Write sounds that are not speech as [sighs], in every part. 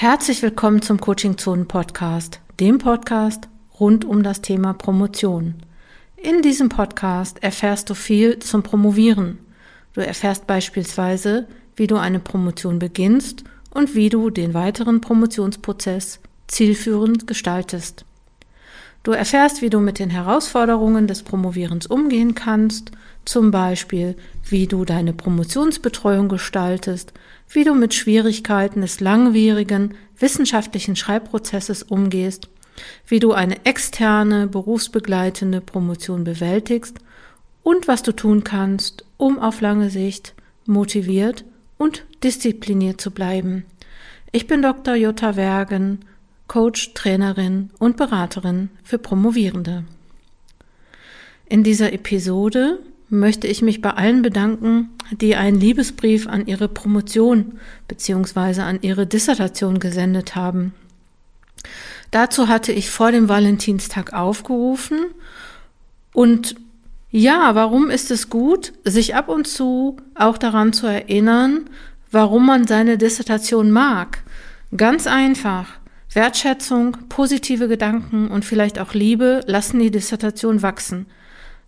Herzlich willkommen zum Coaching Zonen Podcast, dem Podcast rund um das Thema Promotion. In diesem Podcast erfährst du viel zum Promovieren. Du erfährst beispielsweise, wie du eine Promotion beginnst und wie du den weiteren Promotionsprozess zielführend gestaltest. Du erfährst, wie du mit den Herausforderungen des Promovierens umgehen kannst, zum Beispiel, wie du deine Promotionsbetreuung gestaltest, wie du mit Schwierigkeiten des langwierigen wissenschaftlichen Schreibprozesses umgehst, wie du eine externe berufsbegleitende Promotion bewältigst und was du tun kannst, um auf lange Sicht motiviert und diszipliniert zu bleiben. Ich bin Dr. Jutta Wergen Coach, Trainerin und Beraterin für Promovierende. In dieser Episode möchte ich mich bei allen bedanken, die einen Liebesbrief an ihre Promotion bzw. an ihre Dissertation gesendet haben. Dazu hatte ich vor dem Valentinstag aufgerufen und ja, warum ist es gut, sich ab und zu auch daran zu erinnern, warum man seine Dissertation mag? Ganz einfach. Wertschätzung, positive Gedanken und vielleicht auch Liebe lassen die Dissertation wachsen.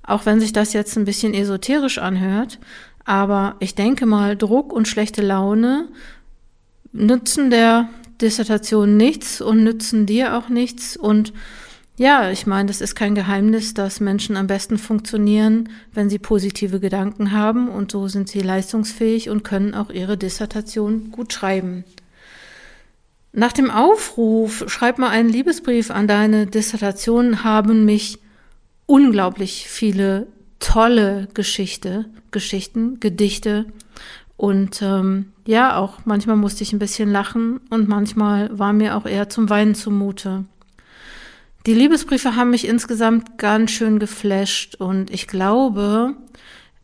Auch wenn sich das jetzt ein bisschen esoterisch anhört, aber ich denke mal, Druck und schlechte Laune nützen der Dissertation nichts und nützen dir auch nichts. Und ja, ich meine, das ist kein Geheimnis, dass Menschen am besten funktionieren, wenn sie positive Gedanken haben und so sind sie leistungsfähig und können auch ihre Dissertation gut schreiben. Nach dem Aufruf, schreib mal einen Liebesbrief an deine Dissertation, haben mich unglaublich viele tolle Geschichte, Geschichten, Gedichte und ähm, ja, auch manchmal musste ich ein bisschen lachen und manchmal war mir auch eher zum Weinen zumute. Die Liebesbriefe haben mich insgesamt ganz schön geflasht und ich glaube,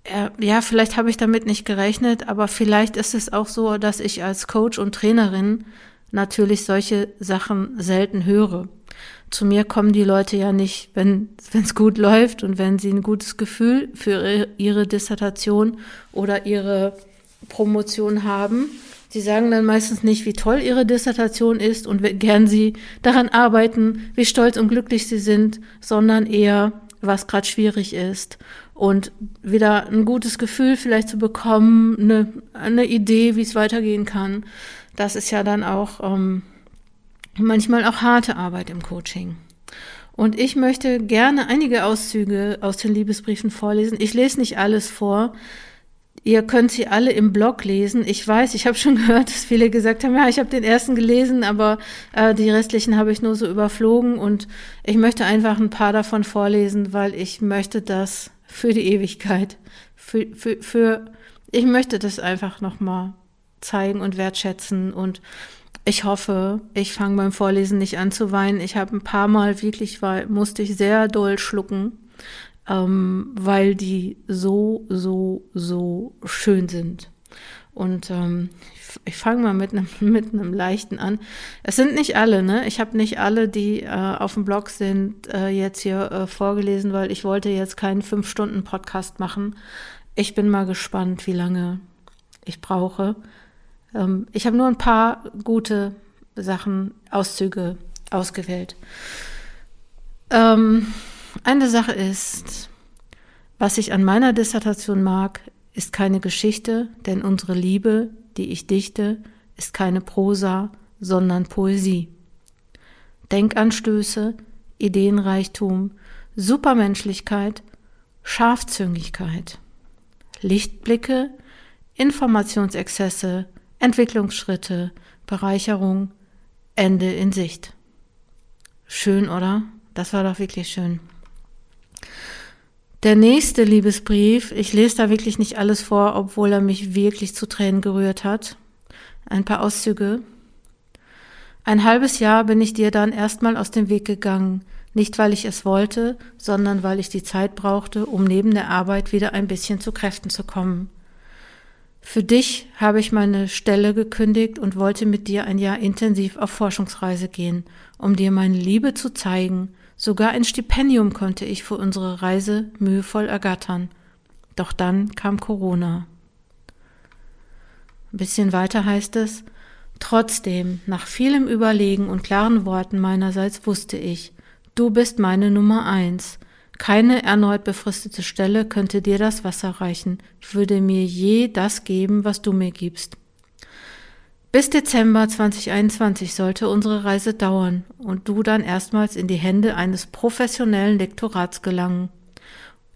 äh, ja, vielleicht habe ich damit nicht gerechnet, aber vielleicht ist es auch so, dass ich als Coach und Trainerin natürlich solche Sachen selten höre. Zu mir kommen die Leute ja nicht, wenn es gut läuft und wenn sie ein gutes Gefühl für ihre Dissertation oder ihre Promotion haben. Sie sagen dann meistens nicht, wie toll ihre Dissertation ist und wie gern sie daran arbeiten, wie stolz und glücklich sie sind, sondern eher, was gerade schwierig ist. Und wieder ein gutes Gefühl vielleicht zu bekommen, eine, eine Idee, wie es weitergehen kann das ist ja dann auch ähm, manchmal auch harte Arbeit im Coaching. Und ich möchte gerne einige Auszüge aus den Liebesbriefen vorlesen. Ich lese nicht alles vor. Ihr könnt sie alle im Blog lesen. Ich weiß, ich habe schon [laughs] gehört, dass viele gesagt haben, ja, ich habe den ersten gelesen, aber äh, die restlichen habe ich nur so überflogen. Und ich möchte einfach ein paar davon vorlesen, weil ich möchte das für die Ewigkeit, für, für, für ich möchte das einfach nochmal zeigen und wertschätzen und ich hoffe, ich fange beim Vorlesen nicht an zu weinen. Ich habe ein paar Mal wirklich, weil musste ich sehr doll schlucken, ähm, weil die so, so, so schön sind. Und ähm, ich, fange mal mit einem [laughs] mit leichten an. Es sind nicht alle, ne? Ich habe nicht alle, die äh, auf dem Blog sind, äh, jetzt hier äh, vorgelesen, weil ich wollte jetzt keinen fünf Stunden Podcast machen. Ich bin mal gespannt, wie lange ich brauche. Ähm, ich habe nur ein paar gute Sachen, Auszüge ausgewählt. Ähm, eine Sache ist, was ich an meiner Dissertation mag, ist keine Geschichte, denn unsere Liebe, die ich dichte, ist keine Prosa, sondern Poesie. Denkanstöße, Ideenreichtum, Supermenschlichkeit, Scharfzüngigkeit, Lichtblicke, Informationsexzesse, Entwicklungsschritte, Bereicherung, Ende in Sicht. Schön, oder? Das war doch wirklich schön. Der nächste Liebesbrief, ich lese da wirklich nicht alles vor, obwohl er mich wirklich zu Tränen gerührt hat. Ein paar Auszüge. Ein halbes Jahr bin ich dir dann erstmal aus dem Weg gegangen, nicht weil ich es wollte, sondern weil ich die Zeit brauchte, um neben der Arbeit wieder ein bisschen zu Kräften zu kommen. Für dich habe ich meine Stelle gekündigt und wollte mit dir ein Jahr intensiv auf Forschungsreise gehen, um dir meine Liebe zu zeigen. Sogar ein Stipendium konnte ich für unsere Reise mühevoll ergattern. Doch dann kam Corona. Ein bisschen weiter heißt es, Trotzdem, nach vielem Überlegen und klaren Worten meinerseits wusste ich, du bist meine Nummer eins. Keine erneut befristete Stelle könnte dir das Wasser reichen, würde mir je das geben, was du mir gibst. Bis Dezember 2021 sollte unsere Reise dauern und du dann erstmals in die Hände eines professionellen Lektorats gelangen.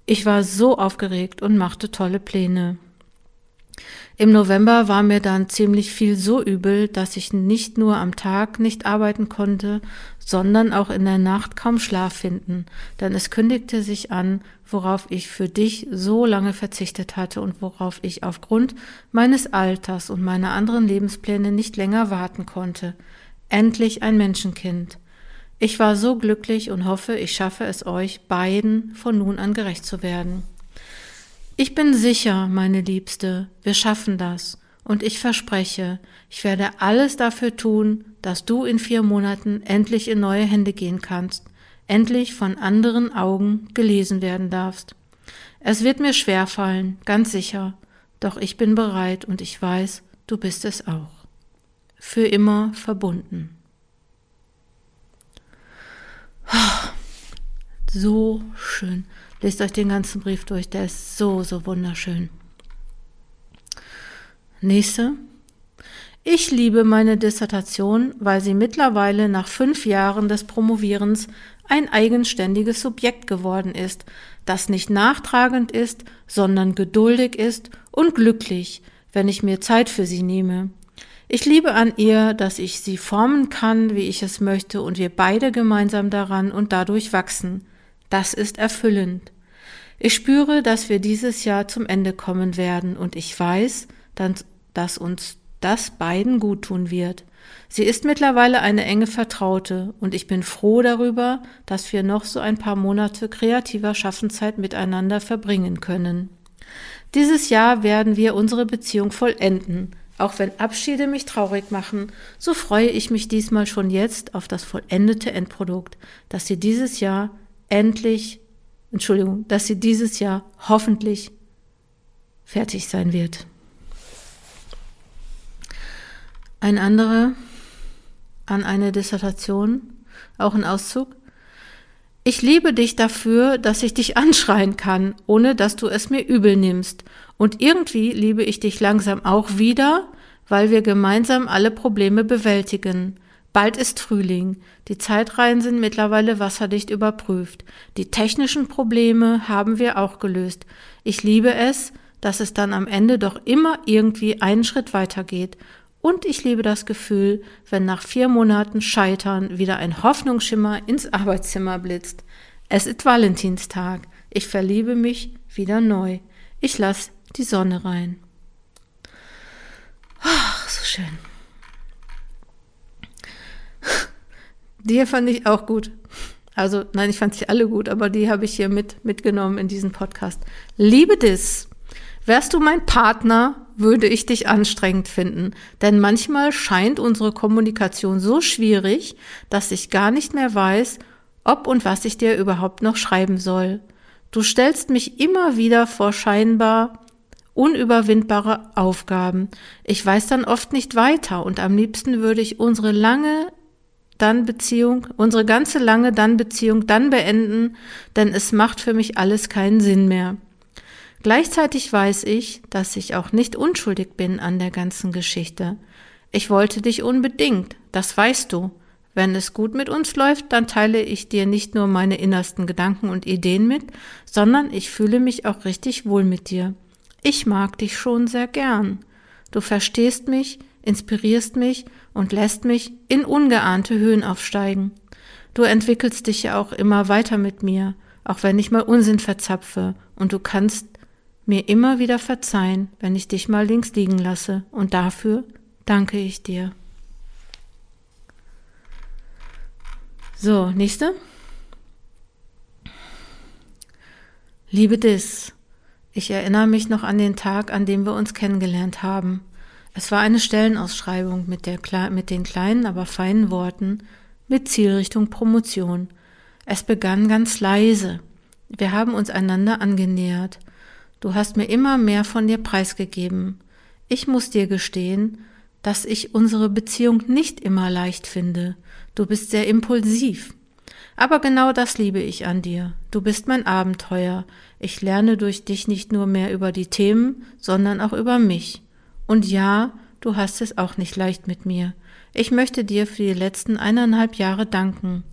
Ich war so aufgeregt und machte tolle Pläne. Im November war mir dann ziemlich viel so übel, dass ich nicht nur am Tag nicht arbeiten konnte, sondern auch in der Nacht kaum Schlaf finden, denn es kündigte sich an, worauf ich für dich so lange verzichtet hatte und worauf ich aufgrund meines Alters und meiner anderen Lebenspläne nicht länger warten konnte. Endlich ein Menschenkind. Ich war so glücklich und hoffe, ich schaffe es euch beiden von nun an gerecht zu werden. Ich bin sicher, meine Liebste, wir schaffen das. Und ich verspreche, ich werde alles dafür tun, dass du in vier Monaten endlich in neue Hände gehen kannst, endlich von anderen Augen gelesen werden darfst. Es wird mir schwer fallen, ganz sicher, doch ich bin bereit und ich weiß, du bist es auch. Für immer verbunden. So schön. Lest euch den ganzen Brief durch, der ist so, so wunderschön. Nächste. Ich liebe meine Dissertation, weil sie mittlerweile nach fünf Jahren des Promovierens ein eigenständiges Subjekt geworden ist, das nicht nachtragend ist, sondern geduldig ist und glücklich, wenn ich mir Zeit für sie nehme. Ich liebe an ihr, dass ich sie formen kann, wie ich es möchte, und wir beide gemeinsam daran und dadurch wachsen. Das ist erfüllend. Ich spüre, dass wir dieses Jahr zum Ende kommen werden und ich weiß, dass uns das beiden gut tun wird. Sie ist mittlerweile eine enge Vertraute und ich bin froh darüber, dass wir noch so ein paar Monate kreativer Schaffenszeit miteinander verbringen können. Dieses Jahr werden wir unsere Beziehung vollenden. Auch wenn Abschiede mich traurig machen, so freue ich mich diesmal schon jetzt auf das vollendete Endprodukt, das sie dieses Jahr endlich, Entschuldigung, dass sie dieses Jahr hoffentlich fertig sein wird. Ein anderer an eine Dissertation, auch ein Auszug. Ich liebe dich dafür, dass ich dich anschreien kann, ohne dass du es mir übel nimmst. Und irgendwie liebe ich dich langsam auch wieder, weil wir gemeinsam alle Probleme bewältigen. Bald ist Frühling. Die Zeitreihen sind mittlerweile wasserdicht überprüft. Die technischen Probleme haben wir auch gelöst. Ich liebe es, dass es dann am Ende doch immer irgendwie einen Schritt weitergeht. Und ich liebe das Gefühl, wenn nach vier Monaten Scheitern wieder ein Hoffnungsschimmer ins Arbeitszimmer blitzt. Es ist Valentinstag. Ich verliebe mich wieder neu. Ich lass die Sonne rein. Ach, so schön. Die fand ich auch gut. Also, nein, ich fand sie alle gut, aber die habe ich hier mit, mitgenommen in diesen Podcast. Liebe Dis, wärst du mein Partner, würde ich dich anstrengend finden. Denn manchmal scheint unsere Kommunikation so schwierig, dass ich gar nicht mehr weiß, ob und was ich dir überhaupt noch schreiben soll. Du stellst mich immer wieder vor scheinbar unüberwindbare Aufgaben. Ich weiß dann oft nicht weiter und am liebsten würde ich unsere lange dann Beziehung, unsere ganze lange dann Beziehung dann beenden, denn es macht für mich alles keinen Sinn mehr. Gleichzeitig weiß ich, dass ich auch nicht unschuldig bin an der ganzen Geschichte. Ich wollte dich unbedingt, das weißt du. Wenn es gut mit uns läuft, dann teile ich dir nicht nur meine innersten Gedanken und Ideen mit, sondern ich fühle mich auch richtig wohl mit dir. Ich mag dich schon sehr gern. Du verstehst mich, inspirierst mich und lässt mich in ungeahnte Höhen aufsteigen. Du entwickelst dich ja auch immer weiter mit mir, auch wenn ich mal Unsinn verzapfe, und du kannst mir immer wieder verzeihen, wenn ich dich mal links liegen lasse, und dafür danke ich dir. So, nächste. Liebe Dis, ich erinnere mich noch an den Tag, an dem wir uns kennengelernt haben. Es war eine Stellenausschreibung mit, der, mit den kleinen, aber feinen Worten mit Zielrichtung Promotion. Es begann ganz leise. Wir haben uns einander angenähert. Du hast mir immer mehr von dir preisgegeben. Ich muss dir gestehen, dass ich unsere Beziehung nicht immer leicht finde. Du bist sehr impulsiv. Aber genau das liebe ich an dir. Du bist mein Abenteuer. Ich lerne durch dich nicht nur mehr über die Themen, sondern auch über mich. Und ja, du hast es auch nicht leicht mit mir. Ich möchte dir für die letzten eineinhalb Jahre danken.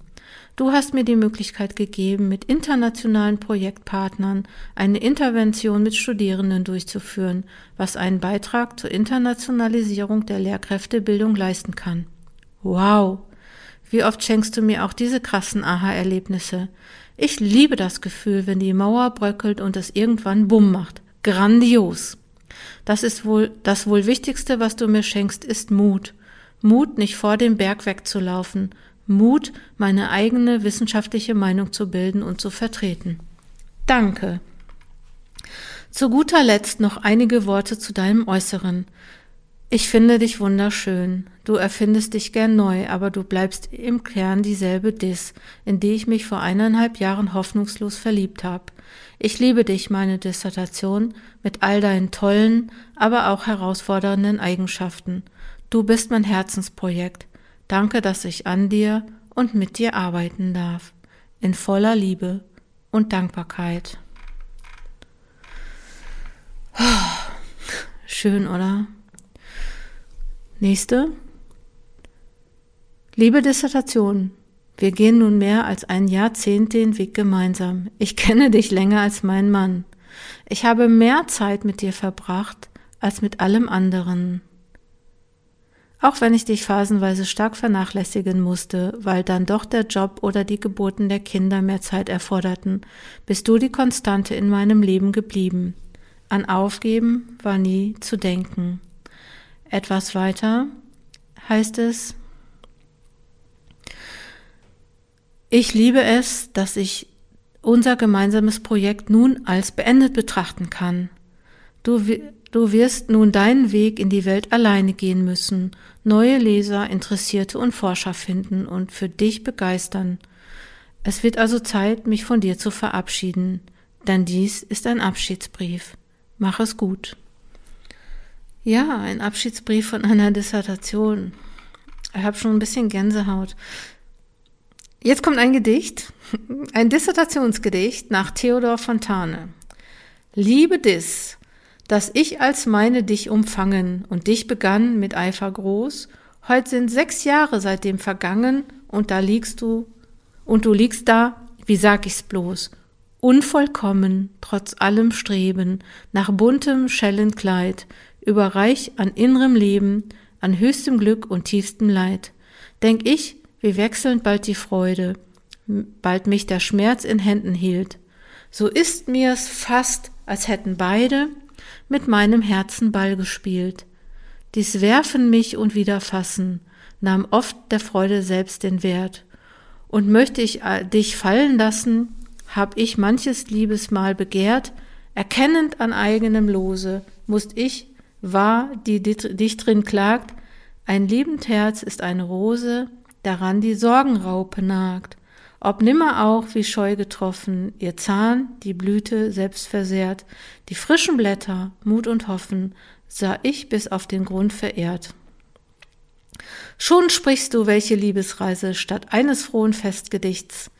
Du hast mir die Möglichkeit gegeben, mit internationalen Projektpartnern eine Intervention mit Studierenden durchzuführen, was einen Beitrag zur Internationalisierung der Lehrkräftebildung leisten kann. Wow! Wie oft schenkst du mir auch diese krassen Aha-Erlebnisse? Ich liebe das Gefühl, wenn die Mauer bröckelt und es irgendwann Bumm macht. Grandios. Das ist wohl, das wohl Wichtigste, was du mir schenkst, ist Mut. Mut, nicht vor dem Berg wegzulaufen. Mut, meine eigene wissenschaftliche Meinung zu bilden und zu vertreten. Danke. Zu guter Letzt noch einige Worte zu deinem Äußeren. Ich finde dich wunderschön. Du erfindest dich gern neu, aber du bleibst im Kern dieselbe Dis, in die ich mich vor eineinhalb Jahren hoffnungslos verliebt habe. Ich liebe dich, meine Dissertation, mit all deinen tollen, aber auch herausfordernden Eigenschaften. Du bist mein Herzensprojekt. Danke, dass ich an dir und mit dir arbeiten darf. In voller Liebe und Dankbarkeit. [sighs] Schön, oder? Nächste. Liebe Dissertation, wir gehen nun mehr als ein Jahrzehnt den Weg gemeinsam. Ich kenne dich länger als mein Mann. Ich habe mehr Zeit mit dir verbracht als mit allem anderen. Auch wenn ich dich phasenweise stark vernachlässigen musste, weil dann doch der Job oder die Geburten der Kinder mehr Zeit erforderten, bist du die Konstante in meinem Leben geblieben. An Aufgeben war nie zu denken. Etwas weiter heißt es, ich liebe es, dass ich unser gemeinsames Projekt nun als beendet betrachten kann. Du, du wirst nun deinen Weg in die Welt alleine gehen müssen, neue Leser, Interessierte und Forscher finden und für dich begeistern. Es wird also Zeit, mich von dir zu verabschieden, denn dies ist ein Abschiedsbrief. Mach es gut. Ja, ein Abschiedsbrief von einer Dissertation. Ich habe schon ein bisschen Gänsehaut. Jetzt kommt ein Gedicht, ein Dissertationsgedicht nach Theodor Fontane. Liebe Dis, dass ich als meine dich umfangen und dich begann mit Eifer groß, heut sind sechs Jahre seitdem vergangen und da liegst du, und du liegst da, wie sag ich's bloß, unvollkommen, trotz allem Streben, nach buntem Schellenkleid, überreich an innerem Leben, an höchstem Glück und tiefstem Leid. Denk ich, wie wechselnd bald die Freude, bald mich der Schmerz in Händen hielt. So ist mir's fast, als hätten beide mit meinem Herzen Ball gespielt. Dies Werfen mich und Wiederfassen nahm oft der Freude selbst den Wert. Und möchte ich äh, dich fallen lassen, hab ich manches Liebesmal begehrt, erkennend an eigenem Lose, musst ich wahr, die dich drin klagt, ein liebend Herz ist eine Rose, daran die Sorgenraupe nagt. Ob nimmer auch, wie scheu getroffen, ihr Zahn, die Blüte selbst versehrt, die frischen Blätter, Mut und Hoffen, sah ich bis auf den Grund verehrt. Schon sprichst du, welche Liebesreise statt eines frohen Festgedichts,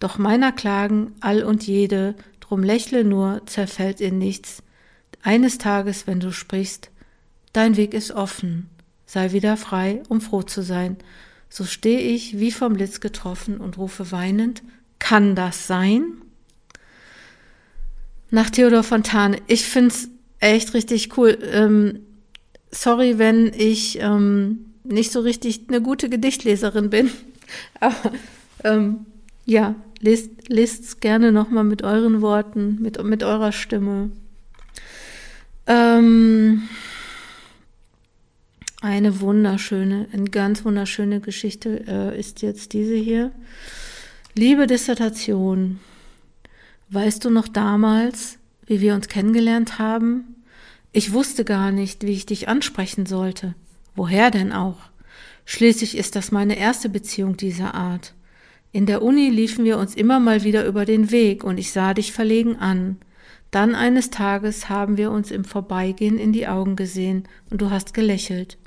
doch meiner Klagen all und jede, drum lächle nur, zerfällt in nichts, eines Tages, wenn du sprichst, dein Weg ist offen, sei wieder frei, um froh zu sein. So stehe ich wie vom Blitz getroffen und rufe weinend, kann das sein? Nach Theodor Fontane. Ich find's echt richtig cool. Ähm, sorry, wenn ich ähm, nicht so richtig eine gute Gedichtleserin bin. [laughs] Aber ähm, ja, lest, lest's gerne nochmal mit euren Worten, mit, mit eurer Stimme. Ähm, eine wunderschöne, eine ganz wunderschöne Geschichte äh, ist jetzt diese hier. Liebe Dissertation, weißt du noch damals, wie wir uns kennengelernt haben? Ich wusste gar nicht, wie ich dich ansprechen sollte. Woher denn auch? Schließlich ist das meine erste Beziehung dieser Art. In der Uni liefen wir uns immer mal wieder über den Weg und ich sah dich verlegen an. Dann eines Tages haben wir uns im Vorbeigehen in die Augen gesehen und du hast gelächelt.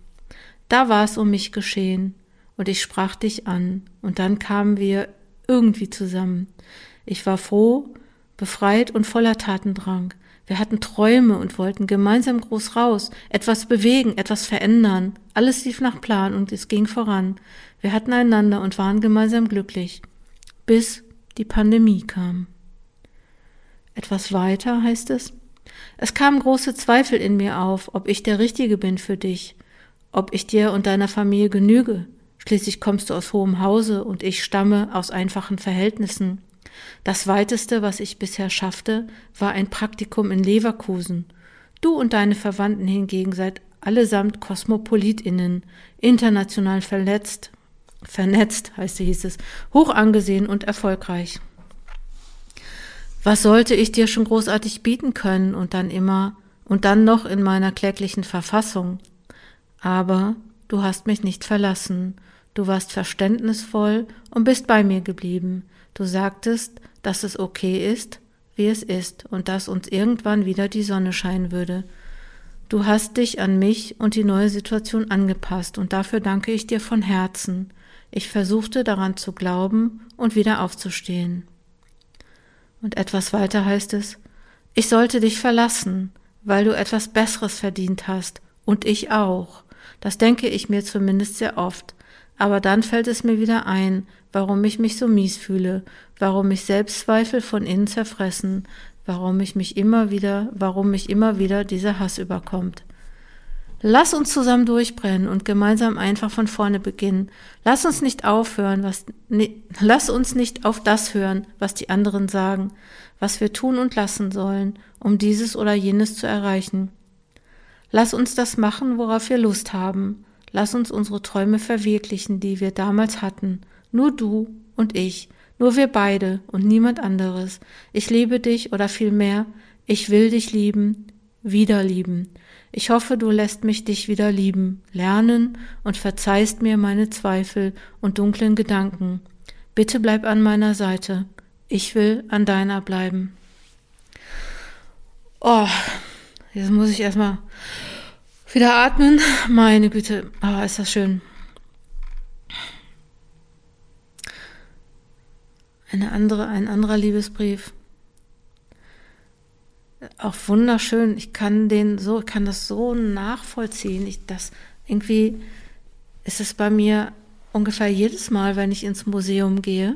Da war es um mich geschehen und ich sprach dich an und dann kamen wir irgendwie zusammen. Ich war froh, befreit und voller Tatendrang. Wir hatten Träume und wollten gemeinsam groß raus, etwas bewegen, etwas verändern. Alles lief nach Plan und es ging voran. Wir hatten einander und waren gemeinsam glücklich, bis die Pandemie kam. Etwas weiter heißt es, es kamen große Zweifel in mir auf, ob ich der Richtige bin für dich, ob ich dir und deiner Familie genüge. Schließlich kommst du aus hohem Hause und ich stamme aus einfachen Verhältnissen. Das weiteste, was ich bisher schaffte, war ein Praktikum in Leverkusen. Du und deine Verwandten hingegen seid allesamt Kosmopolitinnen, international verletzt, vernetzt, heißt hieß es, hoch angesehen und erfolgreich. Was sollte ich dir schon großartig bieten können und dann immer und dann noch in meiner kläglichen Verfassung? Aber du hast mich nicht verlassen, du warst verständnisvoll und bist bei mir geblieben. Du sagtest, dass es okay ist, wie es ist, und dass uns irgendwann wieder die Sonne scheinen würde. Du hast dich an mich und die neue Situation angepasst, und dafür danke ich dir von Herzen. Ich versuchte daran zu glauben und wieder aufzustehen. Und etwas weiter heißt es, ich sollte dich verlassen, weil du etwas Besseres verdient hast, und ich auch. Das denke ich mir zumindest sehr oft. Aber dann fällt es mir wieder ein, warum ich mich so mies fühle, warum mich Selbstzweifel von innen zerfressen, warum ich mich immer wieder, warum mich immer wieder dieser Hass überkommt. Lass uns zusammen durchbrennen und gemeinsam einfach von vorne beginnen. Lass uns nicht aufhören, was, ne, lass uns nicht auf das hören, was die anderen sagen, was wir tun und lassen sollen, um dieses oder jenes zu erreichen. Lass uns das machen, worauf wir Lust haben. Lass uns unsere Träume verwirklichen, die wir damals hatten. Nur du und ich, nur wir beide und niemand anderes. Ich liebe dich oder vielmehr, ich will dich lieben, wieder lieben. Ich hoffe, du lässt mich dich wieder lieben, lernen und verzeihst mir meine Zweifel und dunklen Gedanken. Bitte bleib an meiner Seite. Ich will an deiner bleiben. Oh, jetzt muss ich erstmal wieder atmen. Meine Güte, oh, ist das schön. Eine andere, ein anderer Liebesbrief auch wunderschön. Ich kann den so, ich kann das so nachvollziehen. Ich, das irgendwie ist es bei mir ungefähr jedes Mal, wenn ich ins Museum gehe,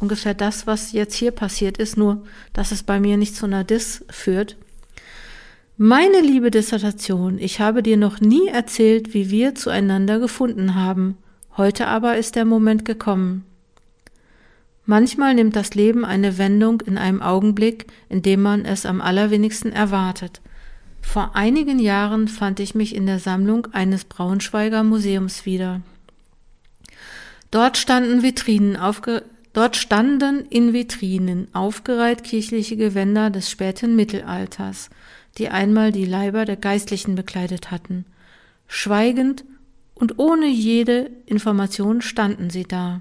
ungefähr das, was jetzt hier passiert ist, nur dass es bei mir nicht zu einer Diss führt. Meine liebe Dissertation, ich habe dir noch nie erzählt, wie wir zueinander gefunden haben. Heute aber ist der Moment gekommen. Manchmal nimmt das Leben eine Wendung in einem Augenblick, in dem man es am allerwenigsten erwartet. Vor einigen Jahren fand ich mich in der Sammlung eines Braunschweiger Museums wieder. Dort standen Vitrinen aufge Dort standen in Vitrinen aufgereiht kirchliche Gewänder des späten Mittelalters, die einmal die Leiber der Geistlichen bekleidet hatten. Schweigend und ohne jede Information standen sie da.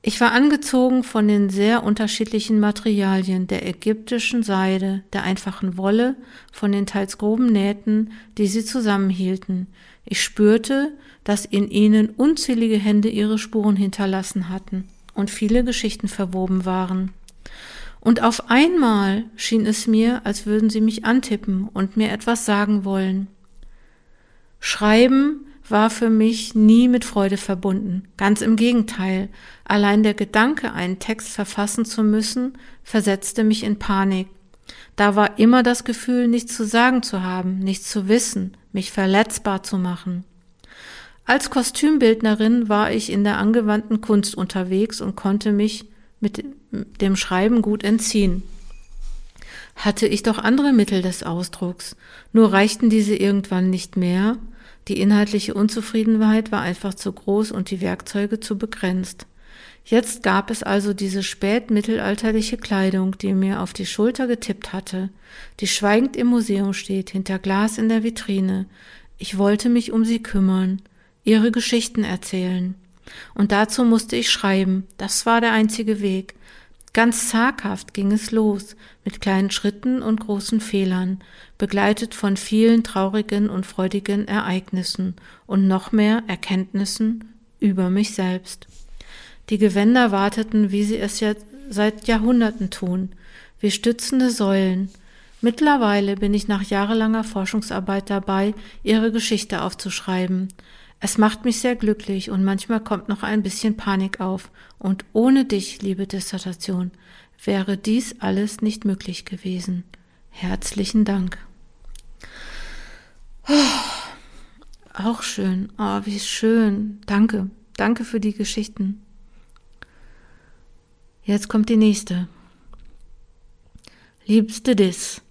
Ich war angezogen von den sehr unterschiedlichen Materialien der ägyptischen Seide, der einfachen Wolle, von den teils groben Nähten, die sie zusammenhielten. Ich spürte, dass in ihnen unzählige Hände ihre Spuren hinterlassen hatten und viele Geschichten verwoben waren. Und auf einmal schien es mir, als würden sie mich antippen und mir etwas sagen wollen. Schreiben war für mich nie mit Freude verbunden. Ganz im Gegenteil. Allein der Gedanke, einen Text verfassen zu müssen, versetzte mich in Panik. Da war immer das Gefühl, nichts zu sagen zu haben, nichts zu wissen, mich verletzbar zu machen. Als Kostümbildnerin war ich in der angewandten Kunst unterwegs und konnte mich mit dem Schreiben gut entziehen. Hatte ich doch andere Mittel des Ausdrucks, nur reichten diese irgendwann nicht mehr, die inhaltliche Unzufriedenheit war einfach zu groß und die Werkzeuge zu begrenzt. Jetzt gab es also diese spätmittelalterliche Kleidung, die mir auf die Schulter getippt hatte, die schweigend im Museum steht, hinter Glas in der Vitrine. Ich wollte mich um sie kümmern, ihre Geschichten erzählen. Und dazu musste ich schreiben, das war der einzige Weg. Ganz zaghaft ging es los, mit kleinen Schritten und großen Fehlern, begleitet von vielen traurigen und freudigen Ereignissen und noch mehr Erkenntnissen über mich selbst. Die Gewänder warteten, wie sie es ja seit Jahrhunderten tun, wie stützende Säulen. Mittlerweile bin ich nach jahrelanger Forschungsarbeit dabei, ihre Geschichte aufzuschreiben. Es macht mich sehr glücklich und manchmal kommt noch ein bisschen Panik auf. Und ohne dich, liebe Dissertation, wäre dies alles nicht möglich gewesen. Herzlichen Dank. Oh, auch schön. Oh, wie schön. Danke. Danke für die Geschichten. Jetzt kommt die nächste. Liebste Dis,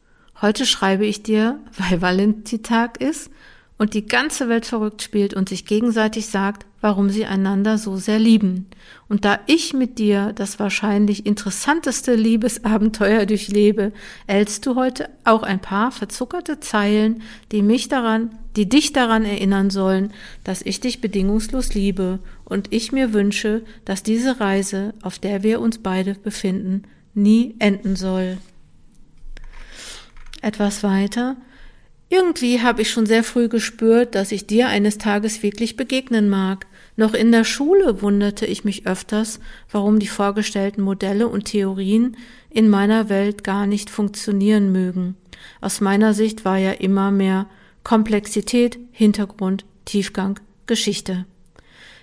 heute schreibe ich dir, weil Valentitag ist und die ganze Welt verrückt spielt und sich gegenseitig sagt, warum sie einander so sehr lieben. Und da ich mit dir das wahrscheinlich interessanteste Liebesabenteuer durchlebe, erhältst du heute auch ein paar verzuckerte Zeilen, die mich daran, die dich daran erinnern sollen, dass ich dich bedingungslos liebe und ich mir wünsche, dass diese Reise, auf der wir uns beide befinden, nie enden soll. Etwas weiter. Irgendwie habe ich schon sehr früh gespürt, dass ich dir eines Tages wirklich begegnen mag. Noch in der Schule wunderte ich mich öfters, warum die vorgestellten Modelle und Theorien in meiner Welt gar nicht funktionieren mögen. Aus meiner Sicht war ja immer mehr Komplexität, Hintergrund, Tiefgang, Geschichte.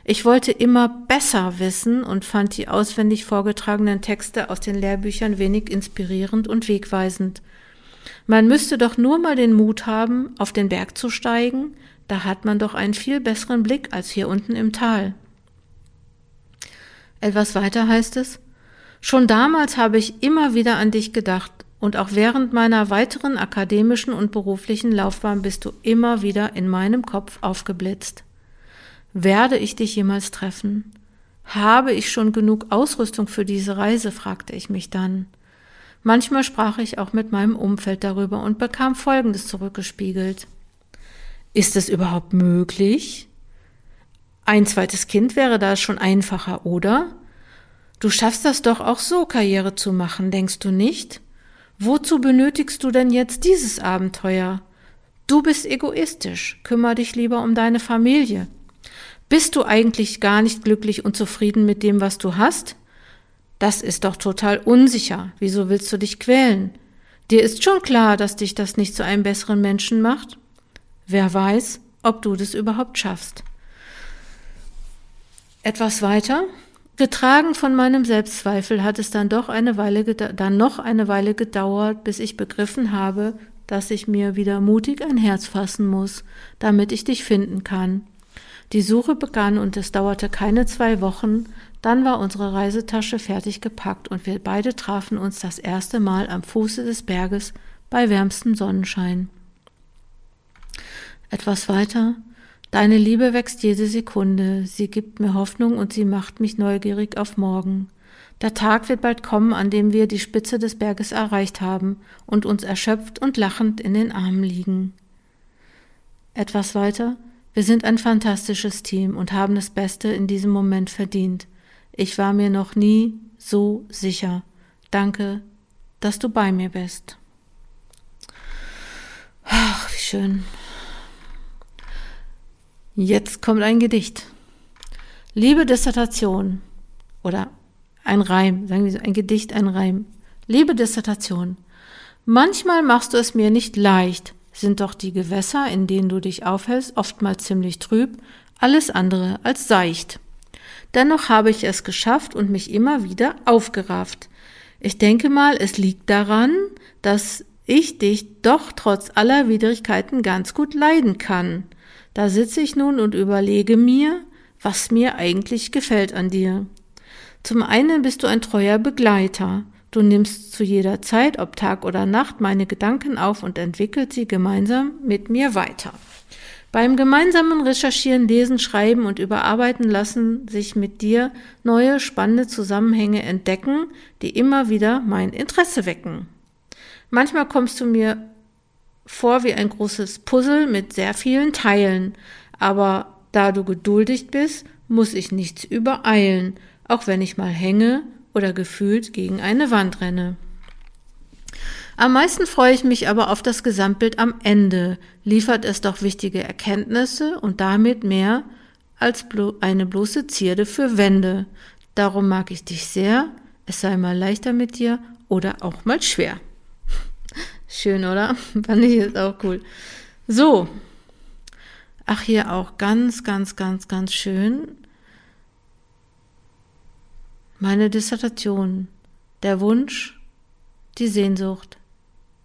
Ich wollte immer besser wissen und fand die auswendig vorgetragenen Texte aus den Lehrbüchern wenig inspirierend und wegweisend. Man müsste doch nur mal den Mut haben, auf den Berg zu steigen, da hat man doch einen viel besseren Blick als hier unten im Tal. Etwas weiter heißt es, schon damals habe ich immer wieder an dich gedacht und auch während meiner weiteren akademischen und beruflichen Laufbahn bist du immer wieder in meinem Kopf aufgeblitzt. Werde ich dich jemals treffen? Habe ich schon genug Ausrüstung für diese Reise? fragte ich mich dann. Manchmal sprach ich auch mit meinem Umfeld darüber und bekam Folgendes zurückgespiegelt. Ist es überhaupt möglich? Ein zweites Kind wäre da schon einfacher, oder? Du schaffst das doch auch so, Karriere zu machen, denkst du nicht? Wozu benötigst du denn jetzt dieses Abenteuer? Du bist egoistisch, kümmer dich lieber um deine Familie. Bist du eigentlich gar nicht glücklich und zufrieden mit dem, was du hast? Das ist doch total unsicher. Wieso willst du dich quälen? Dir ist schon klar, dass dich das nicht zu einem besseren Menschen macht? Wer weiß, ob du das überhaupt schaffst. Etwas weiter. Getragen von meinem Selbstzweifel hat es dann doch eine Weile dann noch eine Weile gedauert, bis ich begriffen habe, dass ich mir wieder mutig ein Herz fassen muss, damit ich dich finden kann. Die Suche begann und es dauerte keine zwei Wochen, dann war unsere Reisetasche fertig gepackt und wir beide trafen uns das erste Mal am Fuße des Berges bei wärmstem Sonnenschein. Etwas weiter. Deine Liebe wächst jede Sekunde, sie gibt mir Hoffnung und sie macht mich neugierig auf morgen. Der Tag wird bald kommen, an dem wir die Spitze des Berges erreicht haben und uns erschöpft und lachend in den Armen liegen. Etwas weiter. Wir sind ein fantastisches Team und haben das Beste in diesem Moment verdient. Ich war mir noch nie so sicher. Danke, dass du bei mir bist. Ach, wie schön. Jetzt kommt ein Gedicht. Liebe Dissertation oder ein Reim, sagen wir so, ein Gedicht, ein Reim. Liebe Dissertation, manchmal machst du es mir nicht leicht, sind doch die Gewässer, in denen du dich aufhältst, oftmals ziemlich trüb, alles andere als seicht. Dennoch habe ich es geschafft und mich immer wieder aufgerafft. Ich denke mal, es liegt daran, dass ich dich doch trotz aller Widrigkeiten ganz gut leiden kann. Da sitze ich nun und überlege mir, was mir eigentlich gefällt an dir. Zum einen bist du ein treuer Begleiter. Du nimmst zu jeder Zeit, ob Tag oder Nacht, meine Gedanken auf und entwickelst sie gemeinsam mit mir weiter. Beim gemeinsamen Recherchieren, Lesen, Schreiben und Überarbeiten lassen sich mit dir neue spannende Zusammenhänge entdecken, die immer wieder mein Interesse wecken. Manchmal kommst du mir vor wie ein großes Puzzle mit sehr vielen Teilen, aber da du geduldig bist, muss ich nichts übereilen, auch wenn ich mal hänge oder gefühlt gegen eine Wand renne. Am meisten freue ich mich aber auf das Gesamtbild am Ende. Liefert es doch wichtige Erkenntnisse und damit mehr als blo eine bloße Zierde für Wände. Darum mag ich dich sehr. Es sei mal leichter mit dir oder auch mal schwer. [laughs] Schön, oder? [laughs] Fand ich jetzt auch cool. So. Ach, hier auch ganz, ganz, ganz, ganz schön. Meine Dissertation. Der Wunsch, die Sehnsucht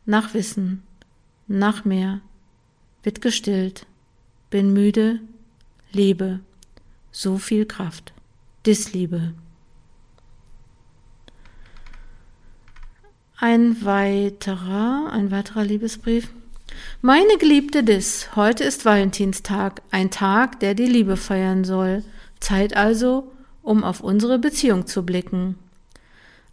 nach Wissen, nach mehr, wird gestillt, bin müde, lebe, so viel Kraft, Disliebe. Ein weiterer, ein weiterer Liebesbrief. Meine geliebte Dis, heute ist Valentinstag, ein Tag, der die Liebe feiern soll. Zeit also, um auf unsere Beziehung zu blicken.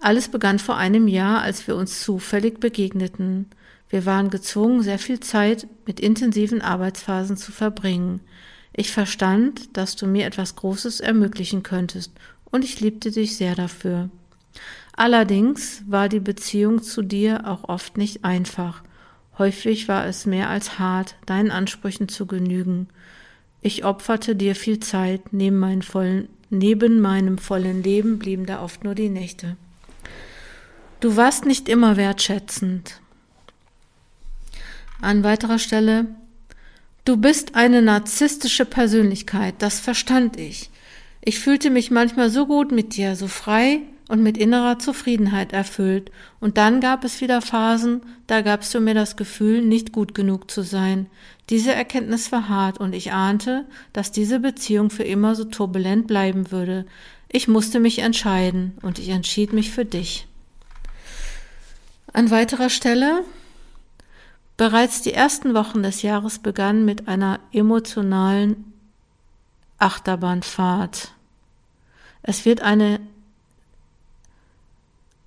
Alles begann vor einem Jahr, als wir uns zufällig begegneten. Wir waren gezwungen, sehr viel Zeit mit intensiven Arbeitsphasen zu verbringen. Ich verstand, dass du mir etwas Großes ermöglichen könntest, und ich liebte dich sehr dafür. Allerdings war die Beziehung zu dir auch oft nicht einfach. Häufig war es mehr als hart, deinen Ansprüchen zu genügen. Ich opferte dir viel Zeit, neben, meinen vollen, neben meinem vollen Leben blieben da oft nur die Nächte. Du warst nicht immer wertschätzend. An weiterer Stelle, du bist eine narzisstische Persönlichkeit, das verstand ich. Ich fühlte mich manchmal so gut mit dir, so frei und mit innerer Zufriedenheit erfüllt, und dann gab es wieder Phasen, da gabst du mir das Gefühl, nicht gut genug zu sein. Diese Erkenntnis war hart, und ich ahnte, dass diese Beziehung für immer so turbulent bleiben würde. Ich musste mich entscheiden, und ich entschied mich für dich. An weiterer Stelle Bereits die ersten Wochen des Jahres begannen mit einer emotionalen Achterbahnfahrt. Es wird eine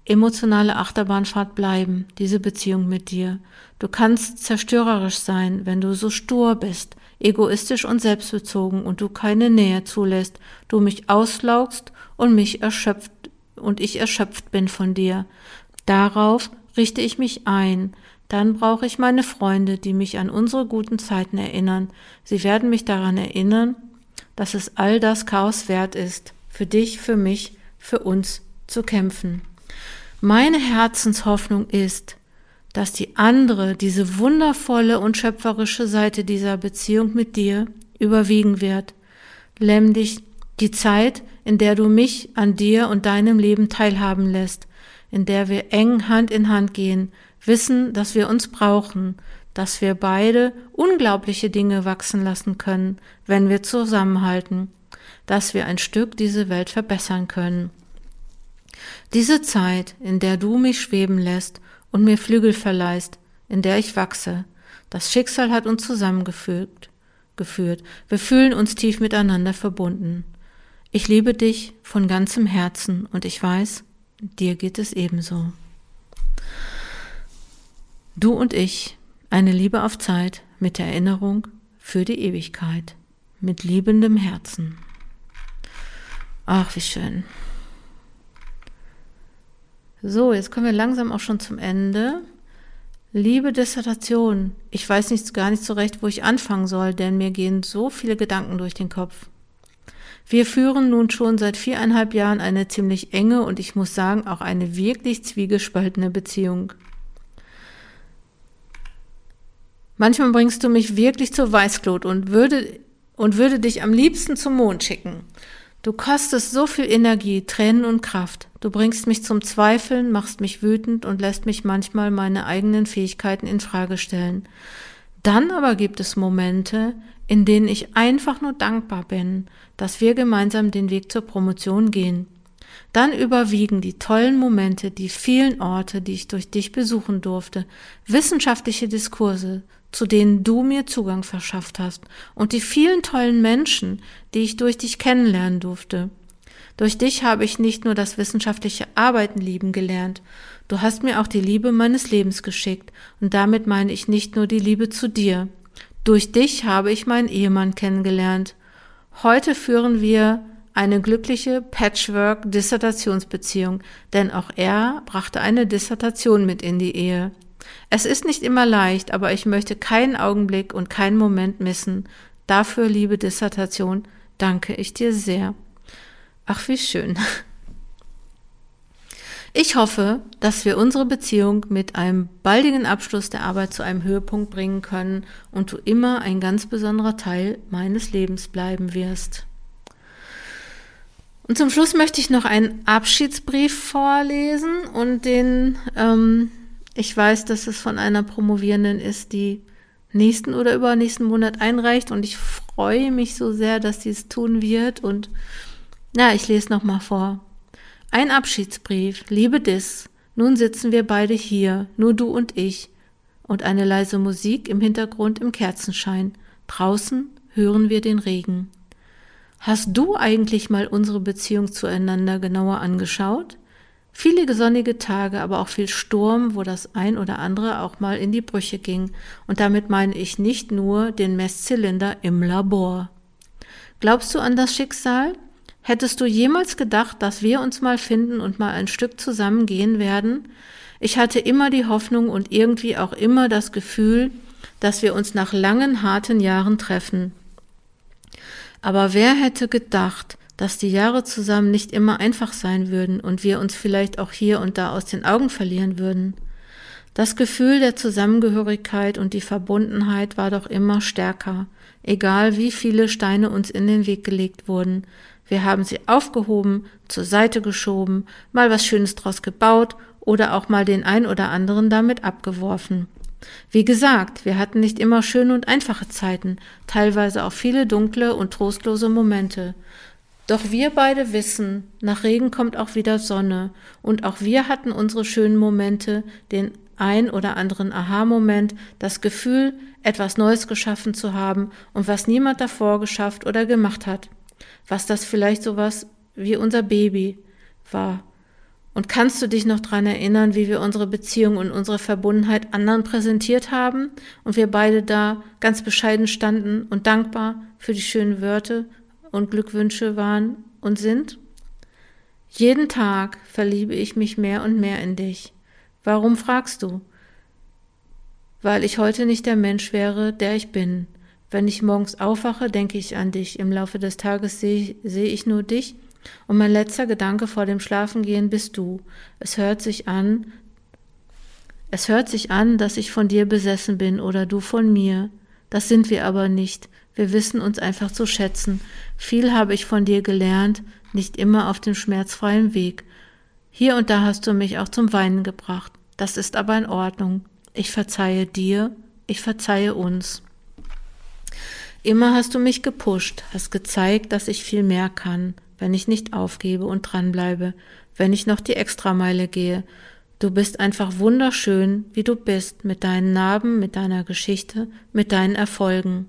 emotionale Achterbahnfahrt bleiben, diese Beziehung mit dir. Du kannst zerstörerisch sein, wenn du so stur bist, egoistisch und selbstbezogen und du keine Nähe zulässt, du mich auslaugst und mich erschöpft und ich erschöpft bin von dir. Darauf richte ich mich ein, dann brauche ich meine Freunde, die mich an unsere guten Zeiten erinnern. Sie werden mich daran erinnern, dass es all das Chaos wert ist, für dich, für mich, für uns zu kämpfen. Meine Herzenshoffnung ist, dass die andere, diese wundervolle und schöpferische Seite dieser Beziehung mit dir überwiegen wird. Nämlich die Zeit, in der du mich an dir und deinem Leben teilhaben lässt, in der wir eng Hand in Hand gehen, wissen, dass wir uns brauchen, dass wir beide unglaubliche Dinge wachsen lassen können, wenn wir zusammenhalten, dass wir ein Stück diese Welt verbessern können. Diese Zeit, in der du mich schweben lässt und mir Flügel verleihst, in der ich wachse, das Schicksal hat uns zusammengefügt, geführt. Wir fühlen uns tief miteinander verbunden. Ich liebe dich von ganzem Herzen und ich weiß, dir geht es ebenso. Du und ich, eine Liebe auf Zeit mit der Erinnerung für die Ewigkeit, mit liebendem Herzen. Ach, wie schön. So, jetzt kommen wir langsam auch schon zum Ende. Liebe Dissertation. Ich weiß nicht, gar nicht so recht, wo ich anfangen soll, denn mir gehen so viele Gedanken durch den Kopf. Wir führen nun schon seit viereinhalb Jahren eine ziemlich enge und ich muss sagen auch eine wirklich zwiegespaltene Beziehung. Manchmal bringst du mich wirklich zur Weißglut und würde, und würde dich am liebsten zum Mond schicken. Du kostest so viel Energie, Tränen und Kraft. Du bringst mich zum Zweifeln, machst mich wütend und lässt mich manchmal meine eigenen Fähigkeiten in Frage stellen. Dann aber gibt es Momente, in denen ich einfach nur dankbar bin, dass wir gemeinsam den Weg zur Promotion gehen. Dann überwiegen die tollen Momente, die vielen Orte, die ich durch dich besuchen durfte, wissenschaftliche Diskurse, zu denen du mir Zugang verschafft hast, und die vielen tollen Menschen, die ich durch dich kennenlernen durfte. Durch dich habe ich nicht nur das wissenschaftliche Arbeiten lieben gelernt, du hast mir auch die Liebe meines Lebens geschickt, und damit meine ich nicht nur die Liebe zu dir. Durch dich habe ich meinen Ehemann kennengelernt. Heute führen wir eine glückliche Patchwork-Dissertationsbeziehung, denn auch er brachte eine Dissertation mit in die Ehe. Es ist nicht immer leicht, aber ich möchte keinen Augenblick und keinen Moment missen. Dafür, liebe Dissertation, danke ich dir sehr. Ach, wie schön. Ich hoffe, dass wir unsere Beziehung mit einem baldigen Abschluss der Arbeit zu einem Höhepunkt bringen können und du immer ein ganz besonderer Teil meines Lebens bleiben wirst. Und zum Schluss möchte ich noch einen Abschiedsbrief vorlesen und den, ähm, ich weiß, dass es von einer Promovierenden ist, die nächsten oder übernächsten Monat einreicht und ich freue mich so sehr, dass sie es tun wird und na, ich lese noch mal vor. Ein Abschiedsbrief, liebe Dis, nun sitzen wir beide hier, nur du und ich, und eine leise Musik im Hintergrund im Kerzenschein. Draußen hören wir den Regen. Hast du eigentlich mal unsere Beziehung zueinander genauer angeschaut? Viele sonnige Tage, aber auch viel Sturm, wo das ein oder andere auch mal in die Brüche ging. Und damit meine ich nicht nur den Messzylinder im Labor. Glaubst du an das Schicksal? Hättest du jemals gedacht, dass wir uns mal finden und mal ein Stück zusammen gehen werden? Ich hatte immer die Hoffnung und irgendwie auch immer das Gefühl, dass wir uns nach langen, harten Jahren treffen. Aber wer hätte gedacht, dass die Jahre zusammen nicht immer einfach sein würden und wir uns vielleicht auch hier und da aus den Augen verlieren würden? Das Gefühl der Zusammengehörigkeit und die Verbundenheit war doch immer stärker, egal wie viele Steine uns in den Weg gelegt wurden. Wir haben sie aufgehoben, zur Seite geschoben, mal was Schönes draus gebaut oder auch mal den ein oder anderen damit abgeworfen. Wie gesagt, wir hatten nicht immer schöne und einfache Zeiten, teilweise auch viele dunkle und trostlose Momente. Doch wir beide wissen, nach Regen kommt auch wieder Sonne, und auch wir hatten unsere schönen Momente, den ein oder anderen Aha-Moment, das Gefühl, etwas Neues geschaffen zu haben und was niemand davor geschafft oder gemacht hat. Was das vielleicht sowas wie unser Baby war. Und kannst du dich noch dran erinnern, wie wir unsere Beziehung und unsere Verbundenheit anderen präsentiert haben und wir beide da ganz bescheiden standen und dankbar für die schönen Wörter und Glückwünsche waren und sind? Jeden Tag verliebe ich mich mehr und mehr in dich. Warum fragst du? Weil ich heute nicht der Mensch wäre, der ich bin. Wenn ich morgens aufwache, denke ich an dich. Im Laufe des Tages sehe, sehe ich nur dich und mein letzter Gedanke vor dem Schlafengehen bist du. Es hört sich an, es hört sich an, dass ich von dir besessen bin oder du von mir. Das sind wir aber nicht. Wir wissen uns einfach zu schätzen. Viel habe ich von dir gelernt, nicht immer auf dem schmerzfreien Weg. Hier und da hast du mich auch zum Weinen gebracht. Das ist aber in Ordnung. Ich verzeihe dir, ich verzeihe uns. Immer hast du mich gepusht, hast gezeigt, dass ich viel mehr kann, wenn ich nicht aufgebe und dranbleibe, wenn ich noch die Extrameile gehe. Du bist einfach wunderschön, wie du bist, mit deinen Narben, mit deiner Geschichte, mit deinen Erfolgen.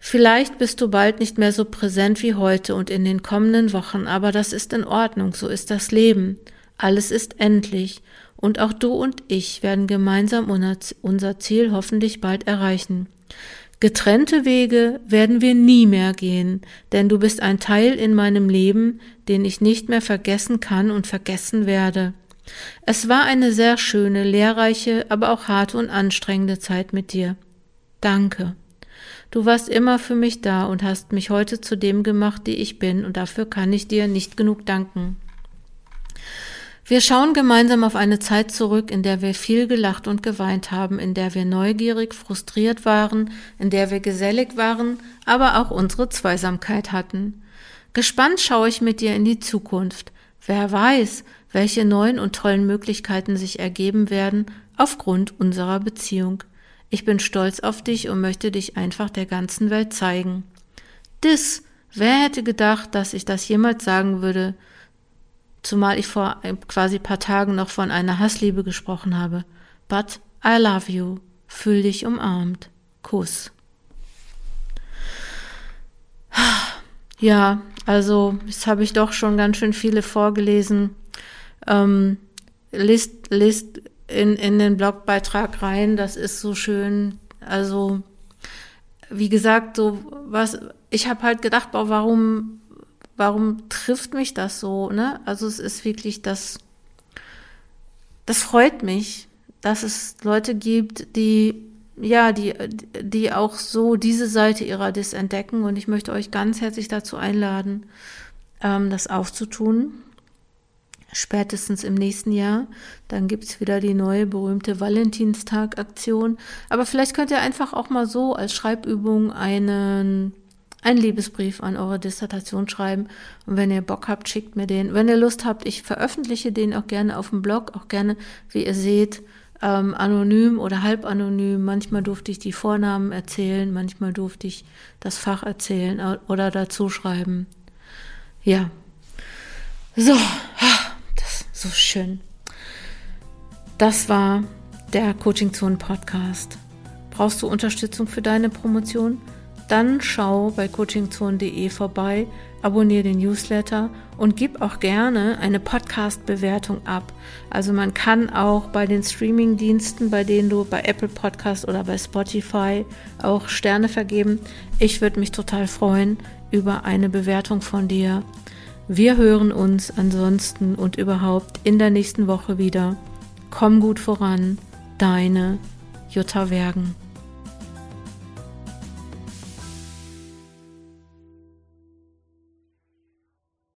Vielleicht bist du bald nicht mehr so präsent wie heute und in den kommenden Wochen, aber das ist in Ordnung, so ist das Leben. Alles ist endlich, und auch du und ich werden gemeinsam unser Ziel hoffentlich bald erreichen. Getrennte Wege werden wir nie mehr gehen, denn du bist ein Teil in meinem Leben, den ich nicht mehr vergessen kann und vergessen werde. Es war eine sehr schöne, lehrreiche, aber auch harte und anstrengende Zeit mit dir. Danke. Du warst immer für mich da und hast mich heute zu dem gemacht, die ich bin, und dafür kann ich dir nicht genug danken. Wir schauen gemeinsam auf eine Zeit zurück, in der wir viel gelacht und geweint haben, in der wir neugierig, frustriert waren, in der wir gesellig waren, aber auch unsere Zweisamkeit hatten. Gespannt schaue ich mit dir in die Zukunft. Wer weiß, welche neuen und tollen Möglichkeiten sich ergeben werden aufgrund unserer Beziehung. Ich bin stolz auf dich und möchte dich einfach der ganzen Welt zeigen. Dis, wer hätte gedacht, dass ich das jemals sagen würde? Zumal ich vor quasi paar Tagen noch von einer Hassliebe gesprochen habe. But I love you. Fühl dich umarmt. Kuss. Ja, also jetzt habe ich doch schon ganz schön viele vorgelesen. Ähm, list, list in, in den Blogbeitrag rein, das ist so schön. Also, wie gesagt, so was, ich habe halt gedacht, warum warum trifft mich das so, ne? Also es ist wirklich das, das freut mich, dass es Leute gibt, die ja, die, die auch so diese Seite ihrer Dis entdecken. Und ich möchte euch ganz herzlich dazu einladen, ähm, das aufzutun. Spätestens im nächsten Jahr. Dann gibt's wieder die neue berühmte Valentinstag-Aktion. Aber vielleicht könnt ihr einfach auch mal so als Schreibübung einen einen Liebesbrief an eure Dissertation schreiben. Und wenn ihr Bock habt, schickt mir den. Wenn ihr Lust habt, ich veröffentliche den auch gerne auf dem Blog, auch gerne, wie ihr seht, ähm, anonym oder halb anonym. Manchmal durfte ich die Vornamen erzählen, manchmal durfte ich das Fach erzählen oder dazu schreiben. Ja. So, das ist so schön. Das war der Coaching Zone Podcast. Brauchst du Unterstützung für deine Promotion? Dann schau bei coachingzone.de vorbei, abonniere den Newsletter und gib auch gerne eine Podcast-Bewertung ab. Also man kann auch bei den Streaming-Diensten, bei denen du bei Apple Podcast oder bei Spotify auch Sterne vergeben. Ich würde mich total freuen über eine Bewertung von dir. Wir hören uns ansonsten und überhaupt in der nächsten Woche wieder. Komm gut voran, deine Jutta Wergen.